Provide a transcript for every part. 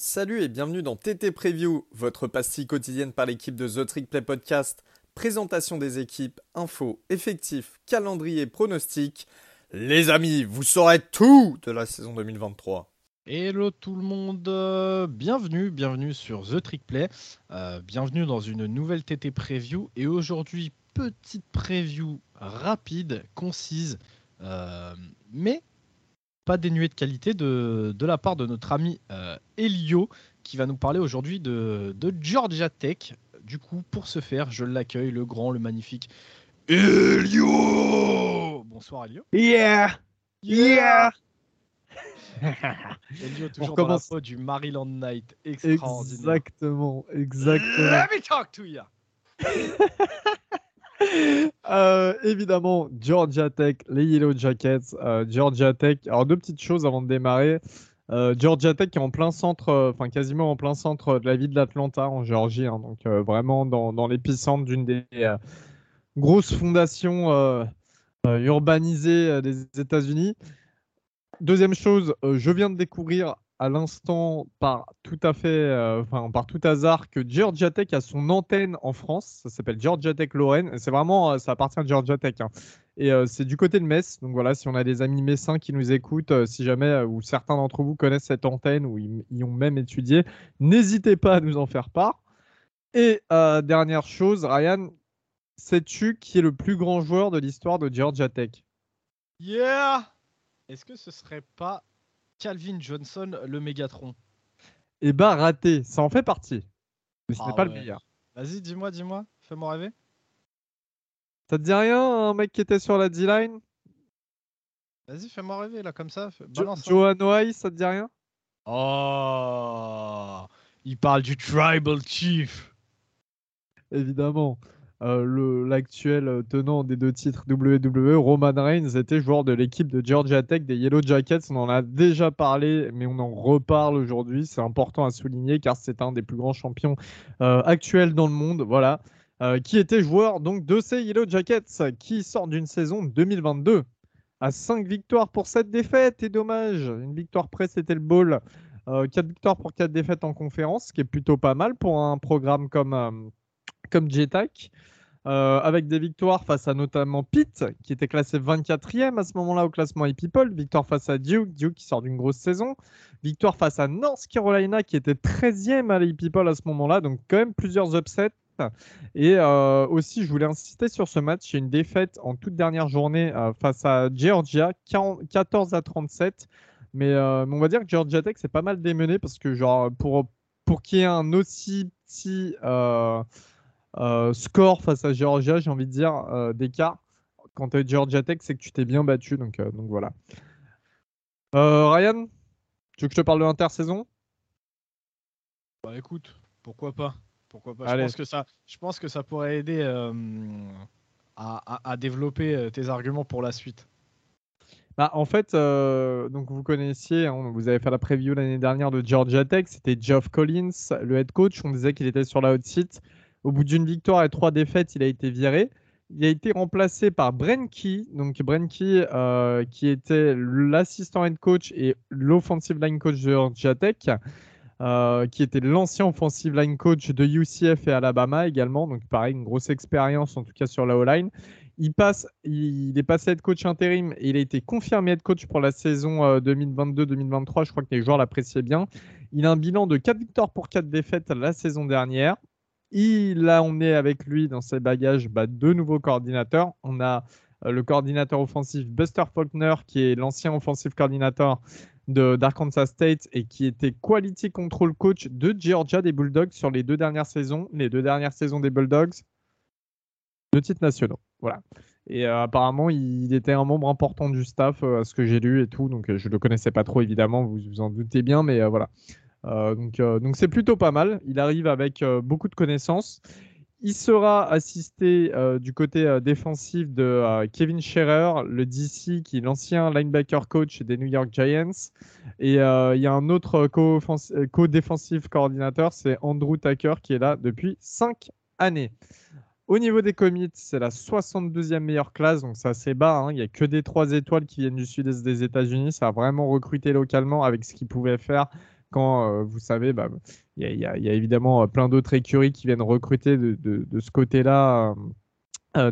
Salut et bienvenue dans TT Preview, votre pastille quotidienne par l'équipe de The Trick Play Podcast. Présentation des équipes, infos, effectifs, calendrier, pronostics. Les amis, vous saurez tout de la saison 2023. Hello tout le monde, euh, bienvenue, bienvenue sur The Trick Play, euh, bienvenue dans une nouvelle TT Preview et aujourd'hui petite preview rapide, concise, euh, mais pas dénué de qualité de, de la part de notre ami euh, Elio, qui va nous parler aujourd'hui de, de Georgia Tech. Du coup, pour ce faire, je l'accueille, le grand, le magnifique Elio Bonsoir Elio. Yeah Yeah Elio, toujours dans la peau du Maryland Night, extraordinaire. Exactement, exactement. Let me talk to you Euh, évidemment, Georgia Tech, les Yellow Jackets, euh, Georgia Tech. Alors, deux petites choses avant de démarrer. Euh, Georgia Tech est en plein centre, enfin quasiment en plein centre de la ville d'Atlanta, en Géorgie. hein, donc, vraiment dans, l'épicentre d'une des grosses fondations urbanisées des États-Unis. Deuxième chose, je viens de découvrir à l'instant par tout à fait, euh, par tout hasard, que Georgia Tech a son antenne en France. Ça s'appelle Georgia Tech Lorraine. C'est vraiment, euh, ça appartient à Georgia Tech. hein. Et euh, c'est du côté de Metz. Donc voilà, si on a des amis messins qui nous écoutent, si jamais ou certains d'entre vous connaissent cette antenne ou y ont même étudié, n'hésitez pas à nous en faire part. Et dernière chose, Ryan, sais-tu qui est le plus grand joueur de l'histoire de Georgia Tech? Yeah Est-ce que ce serait pas Calvin Johnson, le Mégatron Eh ben raté, ça en fait partie. Mais ce Ah n'est pas le meilleur. Vas-y, dis-moi, dis-moi, fais-moi rêver. Ça te dit rien, un mec qui était sur la D-line? Vas-y, fais-moi rêver, là, comme ça. Jo- Balance. hein. Johan ça te dit rien? Oh Il parle du Tribal Chief. Évidemment. Euh, L'actuel euh, tenant des deux titres WWE, Roman Reigns, était joueur de l'équipe de Georgia Tech des Yellow Jackets. On en a déjà parlé, mais on en reparle aujourd'hui. C'est important à souligner car c'est un des plus grands champions euh, actuels dans le monde. Voilà. Qui était joueur donc de ces Yellow Jackets qui sort d'une saison 2022 à 5 victoires pour 7 défaites. Et dommage, une victoire près, c'était le bowl. 4 victoires pour 4 défaites en conférence, ce qui est plutôt pas mal pour un programme comme, comme JTAC. Euh, avec des victoires face à notamment Pitt, qui était classé 24e à ce moment-là au classement iPeople. Victoire face à Duke, Duke qui sort d'une grosse saison. Victoire face à North Carolina, qui était 13e à l'iPeople à ce moment-là. Donc, quand même plusieurs upsets. Et euh, aussi, je voulais insister sur ce match. A une défaite en toute dernière journée euh, face à Georgia, 40 14 à 37. Mais, euh, mais on va dire que Georgia Tech, c'est pas mal démené parce que, genre, pour, pour qu'il y ait un aussi petit euh, score face à Georgia, j'ai envie de dire, euh, d'écart, quand tu es Georgia Tech, c'est que tu t'es bien battu. Donc, euh, donc voilà. Euh, Ryan, tu veux que je te parle de l'intersaison? Bah écoute, pourquoi pas? Pourquoi pas? Allez. je pense, que ça, je pense que ça pourrait aider à, à- à développer tes arguments pour la suite. Bah, en fait, donc vous connaissiez, hein, vous avez fait la preview l'année dernière de Georgia Tech, c'était Geoff Collins, le head coach. On disait qu'il était sur la hot seat. Au bout d'une victoire et trois défaites, il a été viré. Il a été remplacé par Bren Key, donc euh, qui était l'assistant head coach et l'offensive line coach de Georgia Tech, euh, qui était l'ancien offensive line coach de UCF et Alabama également. Donc pareil, une grosse expérience en tout cas sur la O-line. Il, passe, il est passé head coach intérim et il a été confirmé head coach pour la saison euh, 2022-2023. Je crois que les joueurs l'appréciaient bien. Il a un bilan de 4 victoires pour 4 défaites la saison dernière. Il a emmené avec lui dans ses bagages bah, deux nouveaux coordinateurs. On a euh, le coordinateur offensif Buster Faulkner, qui est l'ancien offensive coordinator de d'Arkansas State et qui était quality control coach de Georgia des Bulldogs sur les deux dernières saisons. Les deux dernières saisons des Bulldogs, deux titres nationaux. Voilà. Et euh, apparemment, il était un membre important du staff, euh, à ce que j'ai lu et tout. Donc, je ne le connaissais pas trop, évidemment, vous vous en doutez bien, mais voilà. Euh, donc, euh, donc c'est plutôt pas mal. Il arrive avec euh, beaucoup de connaissances. Il sera assisté du côté défensif de Kevin Scherer, le DC, qui est l'ancien linebacker coach des New York Giants. Et il y a un autre co-défensif coordinateur, c'est Andrew Tucker, qui est là depuis 5 années. Au niveau des commits, c'est la 62e meilleure classe, donc c'est assez bas. hein. Il n'y a que des 3 étoiles qui viennent du sud-est des États-Unis. Ça a vraiment recruté localement avec ce qu'ils pouvaient faire quand vous savez, bah, il y, a évidemment plein d'autres écuries qui viennent recruter de, ce côté-là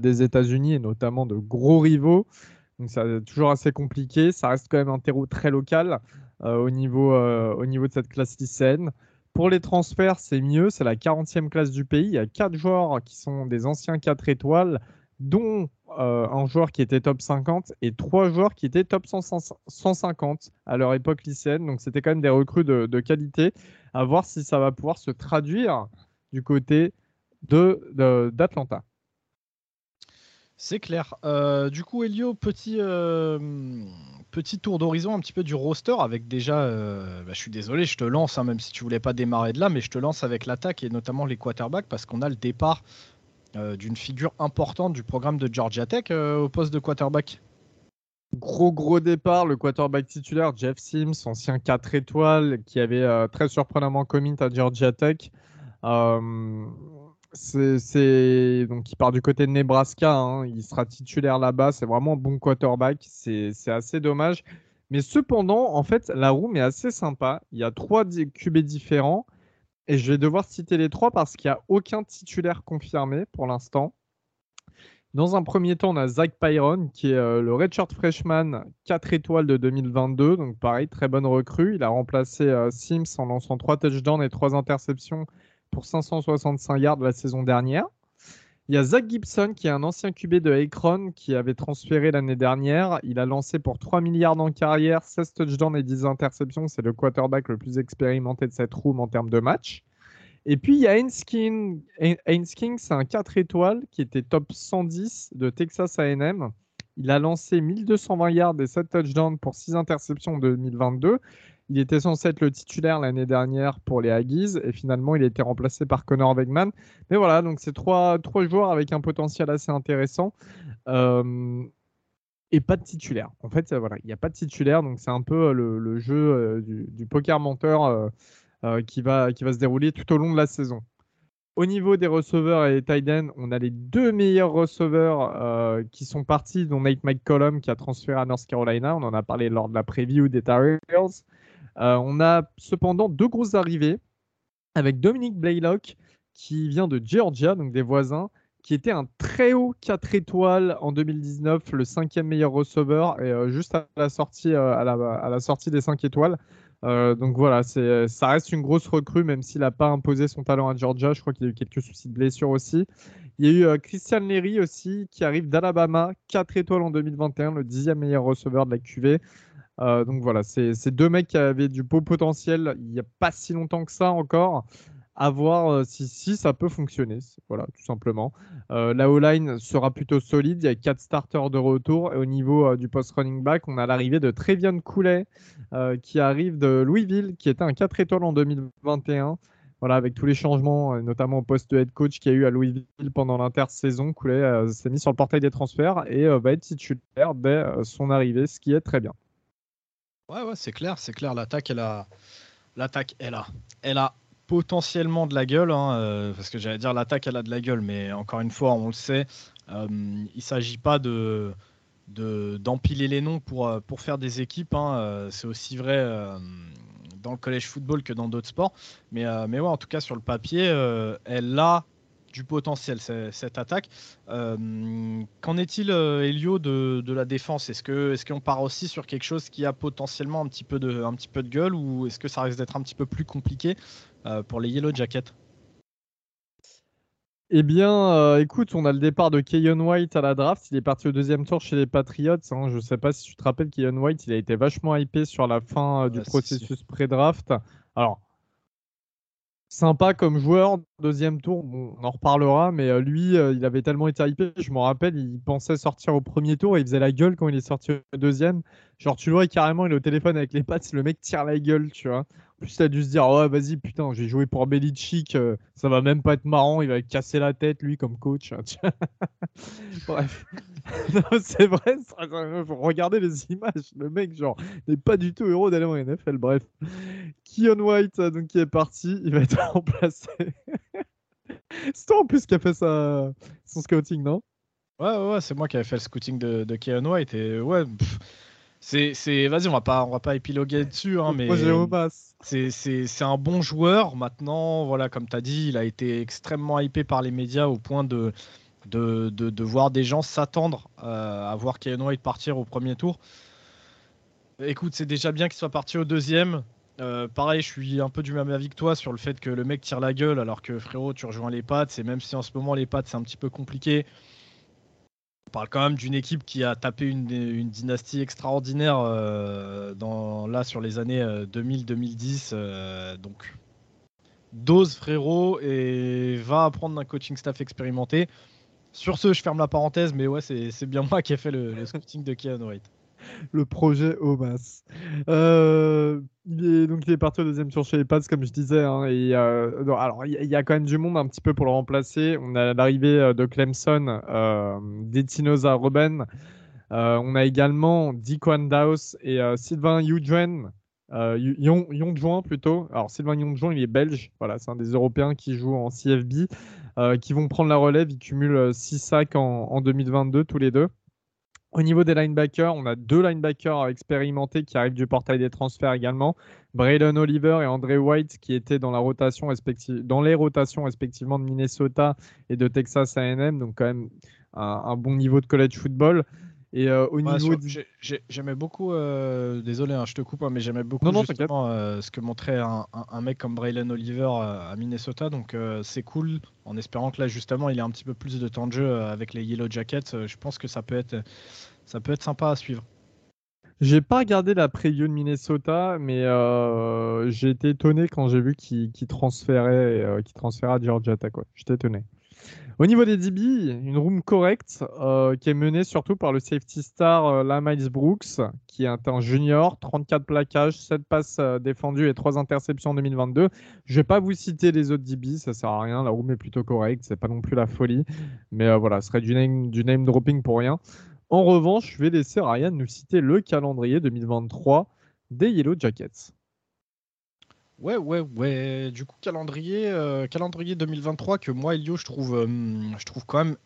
des États-Unis et notamment de gros rivaux. Donc c'est toujours assez compliqué. Ça reste quand même un terreau très local au, niveau, au niveau de cette classe lycéenne. Pour les transferts, c'est mieux. C'est la 40e classe du pays. Il y a 4 joueurs qui sont des anciens 4 étoiles, dont euh, un joueur qui était top 50 et 3 joueurs qui étaient top 150 à leur époque lycéenne. Donc c'était quand même des recrues de, qualité. À voir si ça va pouvoir se traduire du côté d'Atlanta. C'est clair. Euh, du coup, Elio, petit, euh, petit tour d'horizon un petit peu du roster avec déjà, bah, je suis désolé, je te lance, hein, même si tu voulais pas démarrer de là, mais je te lance avec l'attaque et notamment les quarterbacks parce qu'on a le départ d'une figure importante du programme de Georgia Tech au poste de quarterback. Gros gros départ, le quarterback titulaire Jeff Sims, ancien 4 étoiles, qui avait très surprenamment commit à Georgia Tech. C'est donc il part du côté de Nebraska. Hein. Il sera titulaire là-bas. C'est vraiment un bon quarterback. C'est assez dommage. Mais cependant, en fait, la room est assez sympa. Il y a trois QB différents. Et je vais devoir citer les trois parce qu'il n'y a aucun titulaire confirmé pour l'instant. Dans un premier temps, on a Zach Pyron, qui est euh, le redshirt freshman 4 étoiles de 2022. Donc pareil, très bonne recrue. Il a remplacé euh, Sims en lançant 3 touchdowns et 3 interceptions pour 565 yards la saison dernière. Il y a Zach Gibson qui est un ancien QB de Akron qui avait transféré l'année dernière. Il a lancé pour 3 milliards en carrière, 16 touchdowns et 10 interceptions. C'est le quarterback le plus expérimenté de cette room en termes de match. Et puis il y a Haynes King. C'est un 4 étoiles qui était top 110 de Texas AM. Il a lancé 1220 yards et 7 touchdowns pour 6 interceptions en 2022. Il était censé être le titulaire l'année dernière pour les Aggies et finalement il a été remplacé par Connor Wegman. Mais voilà, donc c'est trois, trois joueurs avec un potentiel assez intéressant. Euh, et pas de titulaire. En fait, voilà, il n'y a pas de titulaire, donc c'est un peu euh, le, jeu euh, du, poker menteur qui, va, qui va se dérouler tout au long de la saison. Au niveau des receveurs et tight on a les deux meilleurs receveurs qui sont partis, dont Nate McCollum qui a transféré à North Carolina. On en a parlé lors de la preview des Tar euh, on a cependant deux grosses arrivées avec Dominique Blaylock qui vient de Georgia, donc des voisins, qui était un très haut 4 étoiles en 2019, le cinquième meilleur receveur, et euh, juste à la, sortie, euh, à, la, sortie des 5 étoiles. donc voilà, ça reste une grosse recrue, même s'il n'a pas imposé son talent à Georgia. Je crois qu'il y a eu quelques soucis de blessure aussi. Il y a eu Christian Leary aussi, qui arrive d'Alabama, 4 étoiles en 2021, le dixième meilleur receveur de la QV. Euh, donc voilà, c'est deux mecs qui avaient du beau potentiel il n'y a pas si longtemps que ça encore. À voir euh, si, ça peut fonctionner. Voilà, tout simplement. Euh, la O-line sera plutôt solide. Il y a quatre starters de retour. Et au niveau du post running back, on a l'arrivée de Trevian Coulet qui arrive de Louisville, qui était un 4 étoiles en 2021 voilà, avec tous les changements, notamment au poste de head coach qu'il y a eu à Louisville pendant l'intersaison, Coulet s'est mis sur le portail des transferts et va être titulaire dès son arrivée, ce qui est très bien. Ouais, ouais, c'est clair, c'est clair. L'attaque, elle a, l'attaque, elle a, elle a potentiellement de la gueule, hein, euh, parce que j'allais dire l'attaque, elle a de la gueule, mais encore une fois, on le sait, euh, il s'agit pas de, d'empiler les noms pour, euh, pour faire des équipes. Hein, c'est aussi vrai dans le collège football que dans d'autres sports. Mais, mais ouais, en tout cas, sur le papier, elle a du potentiel, cette attaque. Euh, qu'en est-il, euh, Elio, de, de, la défense? Est-ce qu'on est qu'on part aussi sur quelque chose qui a potentiellement un petit peu de, un petit peu de gueule ou est-ce que ça risque d'être un petit peu plus compliqué euh, pour les Yellow Jackets? Eh bien, écoute, on a le départ de Keyon White à la draft. Il est parti au deuxième tour chez les Patriots. Hein. Je ne sais pas si tu te rappelles, Keyon White, il a été vachement hypé sur la fin du processus pré-draft. Alors, sympa comme joueur. Deuxième tour, on en reparlera, mais euh, lui, euh, il avait tellement été hypé. Je me rappelle, il pensait sortir au premier tour et il faisait la gueule quand il est sorti au deuxième. Genre, tu le vois carrément, il est au téléphone avec les pattes, le mec tire la gueule, tu vois. Plus, a dû se dire, ouais, vas-y, putain, j'ai joué pour Belichick, euh, ça va même pas être marrant, il va casser la tête, lui, comme coach. Hein, Bref. c'est vrai, regardez les images. Le mec, genre, n'est pas du tout héros d'aller en NFL. Bref. Keon White, donc, qui est parti, il va être remplacé. c'est toi en plus qui a fait sa... son scouting, non? Ouais, ouais, c'est moi qui avais fait le scouting de, de Keon White. Et ouais, C'est, c'est, vas-y, on va pas, on va pas épiloguer dessus, hein, mais c'est, c'est, c'est un bon joueur. Maintenant, voilà, comme tu as dit, il a été extrêmement hypé par les médias au point de, de, de, voir des gens s'attendre euh, à voir Kevin White partir au premier tour. Écoute, c'est déjà bien qu'il soit parti au deuxième. Euh, pareil, je suis un peu du même avis que toi sur le fait que le mec tire la gueule alors que frérot, tu rejoins les pattes. Et même si en ce moment les pattes c'est un petit peu compliqué, on parle quand même d'une équipe qui a tapé une, dynastie extraordinaire euh, sur les années 2000-2010. Euh, donc, dose frérot et va apprendre d'un coaching staff expérimenté. Sur ce, je ferme la parenthèse, mais ouais, c'est bien moi qui ai fait le, le scouting de Keanu Wright le projet Omas. Euh, il est, donc il est parti au deuxième tour chez les Pats, comme je disais. Hein, et, euh, alors il y, a quand même du monde un petit peu pour le remplacer. On a l'arrivée euh, de Clemson, euh, d'Etinoza Robben. on a également Dequan Daus et Sylvain Yudren. Yongjuan plutôt. Alors Sylvain Yongjuan, il est belge. Voilà, c'est un des Européens qui joue en CFB, qui vont prendre la relève. Ils cumulent 6 sacs en 2022 tous les deux. Au niveau des linebackers, on a deux linebackers expérimentés qui arrivent du portail des transferts également. Braylon Oliver et André White qui étaient dans, la rotation dans les rotations respectivement de Minnesota et de Texas A&M, donc quand même un, bon niveau de college football. Et euh, au niveau j'aimais beaucoup, euh, désolé, hein, je te coupe, hein, mais j'aimais beaucoup justement, euh, ce que montrait un, mec comme Braylon Oliver à Minnesota. Donc c'est cool, en espérant que là justement il ait un petit peu plus de temps de jeu avec les Yellow Jackets. je pense que ça peut être, ça peut être sympa à suivre. J'ai pas regardé la preview de Minnesota, mais j'ai été étonné quand j'ai vu qu'il transférait, qu'il transférait à Georgia Tech. J'étais étonné. Au niveau des DB, une room correcte euh, qui est menée surtout par le safety star euh, la Miles Brooks, qui est un junior, 34 plaquages, 7 passes euh, défendues et 3 interceptions en 2022. Je ne vais pas vous citer les autres DB, ça sert à rien. La room est plutôt correcte, c'est pas non plus la folie, mais voilà, ce serait du name, du name dropping pour rien. En revanche, je vais laisser Ryan nous citer le calendrier 2023 des Yellow Jackets. Ouais, ouais, ouais. Du coup, calendrier, euh, calendrier 2023 que moi, Elio, je trouve, euh, je trouve quand même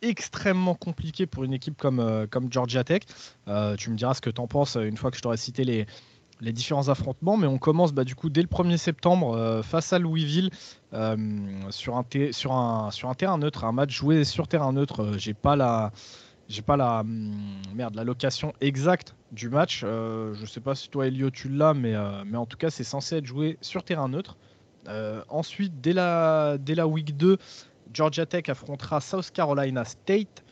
extrêmement compliqué pour une équipe comme, euh, comme Georgia Tech. tu me diras ce que tu en penses une fois que je t'aurai cité les, les différents affrontements, mais on commence bah, du coup dès le 1er septembre face à Louisville sur, un sur, un, sur un terrain neutre, un match joué sur terrain neutre. J'ai pas la j'ai pas la hum, merde la location exacte du match. Euh, je sais pas si toi Elio tu l'as, mais, euh, mais en tout cas c'est censé être joué sur terrain neutre. Euh, ensuite, dès la, dès la week 2, Georgia Tech affrontera South Carolina State.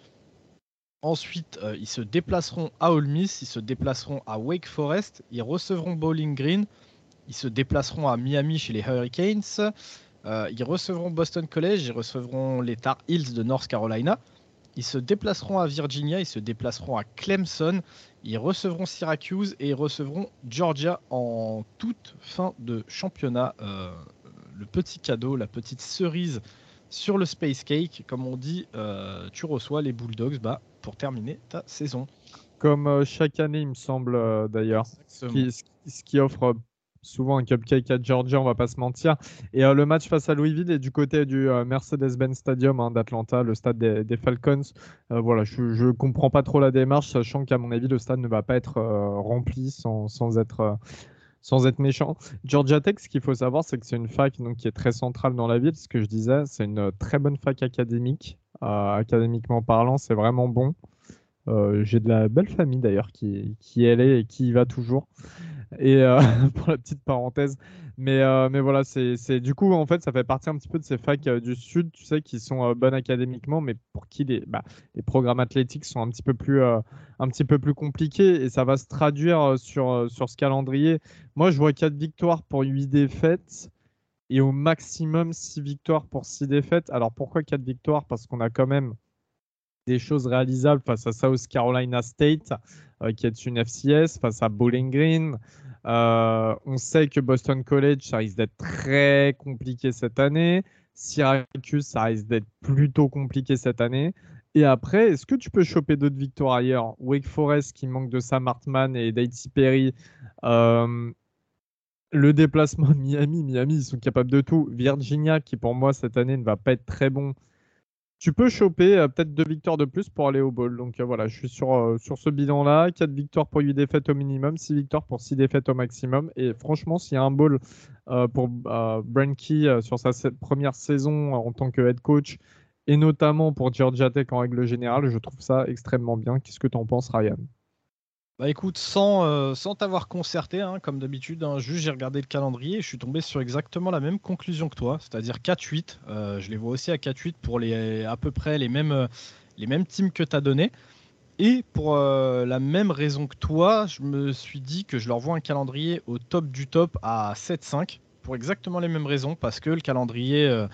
Ensuite, ils se déplaceront à Ole Miss, ils se déplaceront à Wake Forest, ils recevront Bowling Green, ils se déplaceront à Miami chez les Hurricanes, ils recevront Boston College, ils recevront les Tar Heels de North Carolina. Ils se déplaceront à Virginia, ils se déplaceront à Clemson, ils recevront Syracuse et ils recevront Georgia en toute fin de championnat. Euh, le petit cadeau, la petite cerise sur le Space Cake, comme on dit, euh, tu reçois les Bulldogs bah, pour terminer ta saison. Comme euh, chaque année, il me semble d'ailleurs. Ce, ce qui offre souvent un cupcake à Georgia, on va pas se mentir. Et euh, le match face à Louisville est du côté du euh, Mercedes-Benz Stadium hein, d'Atlanta, le stade des, Falcons. Euh, voilà, je, ne comprends pas trop la démarche, sachant qu'à mon avis, le stade ne va pas être rempli sans, être sans être méchant. Georgia Tech, ce qu'il faut savoir, c'est que c'est une fac donc, qui est très centrale dans la ville. Ce que je disais, c'est une très bonne fac académique. académiquement parlant, c'est vraiment bon. J'ai de la belle famille d'ailleurs qui, qui elle est et qui y va toujours. Et euh, pour la petite parenthèse. Mais, euh, mais voilà, c'est du coup, en fait, ça fait partie un petit peu de ces facs euh, du Sud, tu sais, qui sont bonnes académiquement, mais pour qui les, bah, les programmes athlétiques sont un petit peu plus, un petit peu plus compliqués. Et ça va se traduire sur, sur ce calendrier. Moi, je vois 4 victoires pour 8 défaites et au maximum 6 victoires pour 6 défaites. Alors pourquoi 4 victoires? Parce qu'on a quand même des choses réalisables face à South Carolina State, qui est une FCS, face à Bowling Green. Euh, on sait que Boston College, ça risque d'être très compliqué cette année. Syracuse, ça risque d'être plutôt compliqué cette année. Et après, est-ce que tu peux choper d'autres victoires ailleurs? Wake Forest qui manque de Sam Hartman et Daisy Perry. Euh, le déplacement de Miami, Miami, ils sont capables de tout. Virginia, qui pour moi cette année ne va pas être très bon, tu peux choper euh, peut-être deux victoires de plus pour aller au bowl. Donc euh, voilà, je suis sur, euh, sur ce bilan-là. 4 victoires pour 8 défaites au minimum, 6 victoires pour 6 défaites au maximum. Et franchement, s'il y a un bowl pour Brenke sur sa première saison en tant que head coach, et notamment pour Georgia Tech en règle générale, je trouve ça extrêmement bien. Qu'est-ce que tu en penses, Ryan? Bah écoute, sans, euh, t'avoir concerté, hein, comme d'habitude, hein, juste j'ai regardé le calendrier et je suis tombé sur exactement la même conclusion que toi, c'est-à-dire 4-8. Euh, je les vois aussi à 4-8 pour les, à peu près les mêmes, euh, les mêmes teams que tu as donné. Et pour la même raison que toi, je me suis dit que je leur vois un calendrier au top du top à 7-5 pour exactement les mêmes raisons, parce que le calendrier,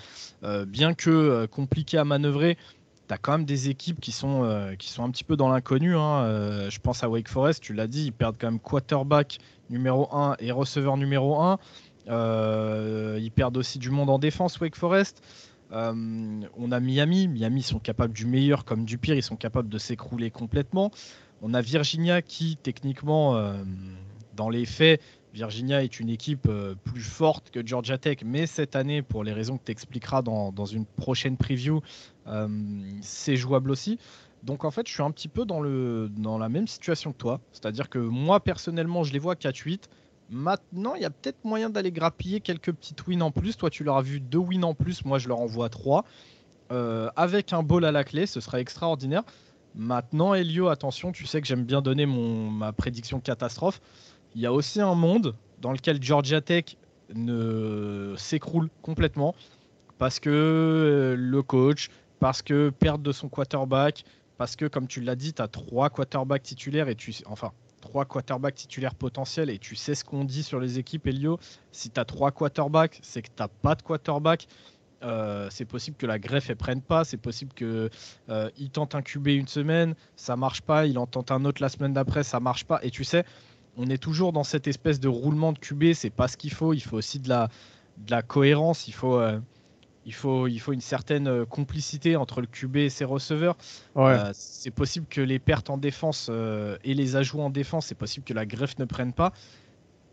bien que compliqué à manœuvrer, tu as quand même des équipes qui sont, euh, qui sont un petit peu dans l'inconnu. Hein. Euh, je pense à Wake Forest, tu l'as dit, ils perdent quand même quarterback numéro 1 et receveur numéro 1. Euh, ils perdent aussi du monde en défense, Wake Forest. on a Miami. Miami sont capables du meilleur comme du pire. Ils sont capables de s'écrouler complètement. On a Virginia qui, techniquement, dans les faits, Virginia est une équipe plus forte que Georgia Tech, mais cette année, pour les raisons que tu expliqueras dans, dans, une prochaine preview, euh, c'est jouable aussi. Donc en fait, je suis un petit peu dans la même situation que toi. C'est-à-dire que moi, personnellement, je les vois 4-8. Maintenant, il y a peut-être moyen d'aller grappiller quelques petites wins en plus. Toi, tu leur as vu deux wins en plus. Moi, je leur envoie trois. Euh, avec un ball à la clé, ce sera extraordinaire. Maintenant, Elio, attention, tu sais que j'aime bien donner mon, ma prédiction catastrophe. Il y a aussi un monde dans lequel Georgia Tech ne s'écroule complètement parce que euh, le coach, parce que perte de son quarterback, parce que comme tu l'as dit, tu as trois quarterbacks titulaires et enfin trois quarterbacks titulaires potentiels et tu sais ce qu'on dit sur les équipes Elio, si tu as trois quarterbacks, c'est que tu pas de quarterback. Euh, c'est possible que la greffe ne prenne pas, c'est possible que euh, il tente un QB une semaine, ça marche pas, il en tente un autre la semaine d'après, ça marche pas. Et tu sais, on est toujours dans cette espèce de roulement de QB, c'est pas ce qu'il faut. Il faut aussi de la, de la cohérence, il faut, euh, il faut, il faut une certaine euh, complicité entre le QB et ses receveurs. Euh, c'est possible que les pertes en défense euh, et les ajouts en défense, c'est possible que la greffe ne prenne pas.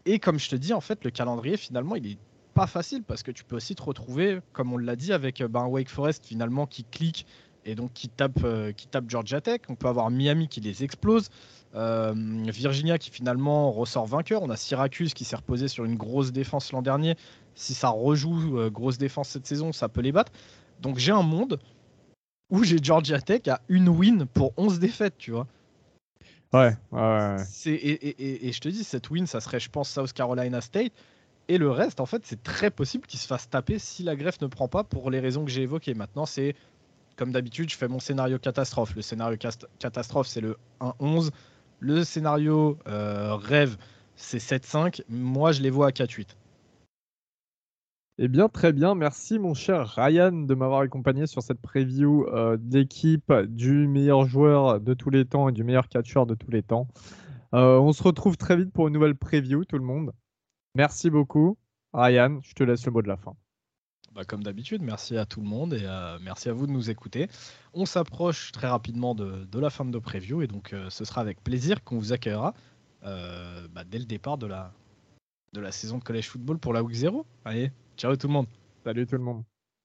Et comme je te dis, en fait, le calendrier, finalement, il est pas facile parce que tu peux aussi te retrouver, comme on l'a dit, avec ben, Wake Forest finalement qui clique et donc qui tape, qui tape Georgia Tech. On peut avoir Miami qui les explose. Virginia qui finalement ressort vainqueur. On a Syracuse qui s'est reposé sur une grosse défense l'an dernier si ça rejoue euh, grosse défense cette saison, ça peut les battre. Donc j'ai un monde où j'ai Georgia Tech à une win pour 11 défaites, tu vois. Ouais, ouais, Et, et, je te dis, cette win, ça serait, je pense, South Carolina State. Et le reste, en fait, c'est très possible qu'il se fasse taper si la greffe ne prend pas pour les raisons que j'ai évoquées. Maintenant, c'est comme d'habitude, je fais mon scénario catastrophe. Le scénario catastrophe, c'est le 1-11. Le scénario euh, rêve, c'est 7-5. Moi, je les vois à 4-8. Eh bien, très bien. Merci, mon cher Ryan, de m'avoir accompagné sur cette preview euh, d'équipe du meilleur joueur de tous les temps et du meilleur catcheur de tous les temps. Euh, on se retrouve très vite pour une nouvelle preview, tout le monde. Merci beaucoup. Ryan, je te laisse le mot de la fin. Bah, comme d'habitude, merci à tout le monde et euh, merci à vous de nous écouter. On s'approche très rapidement de, la fin de nos previews et donc ce sera avec plaisir qu'on vous accueillera bah, dès le départ de la, de la saison de collège football pour la week 0. Allez, Ciao tout le monde. Salut tout le monde.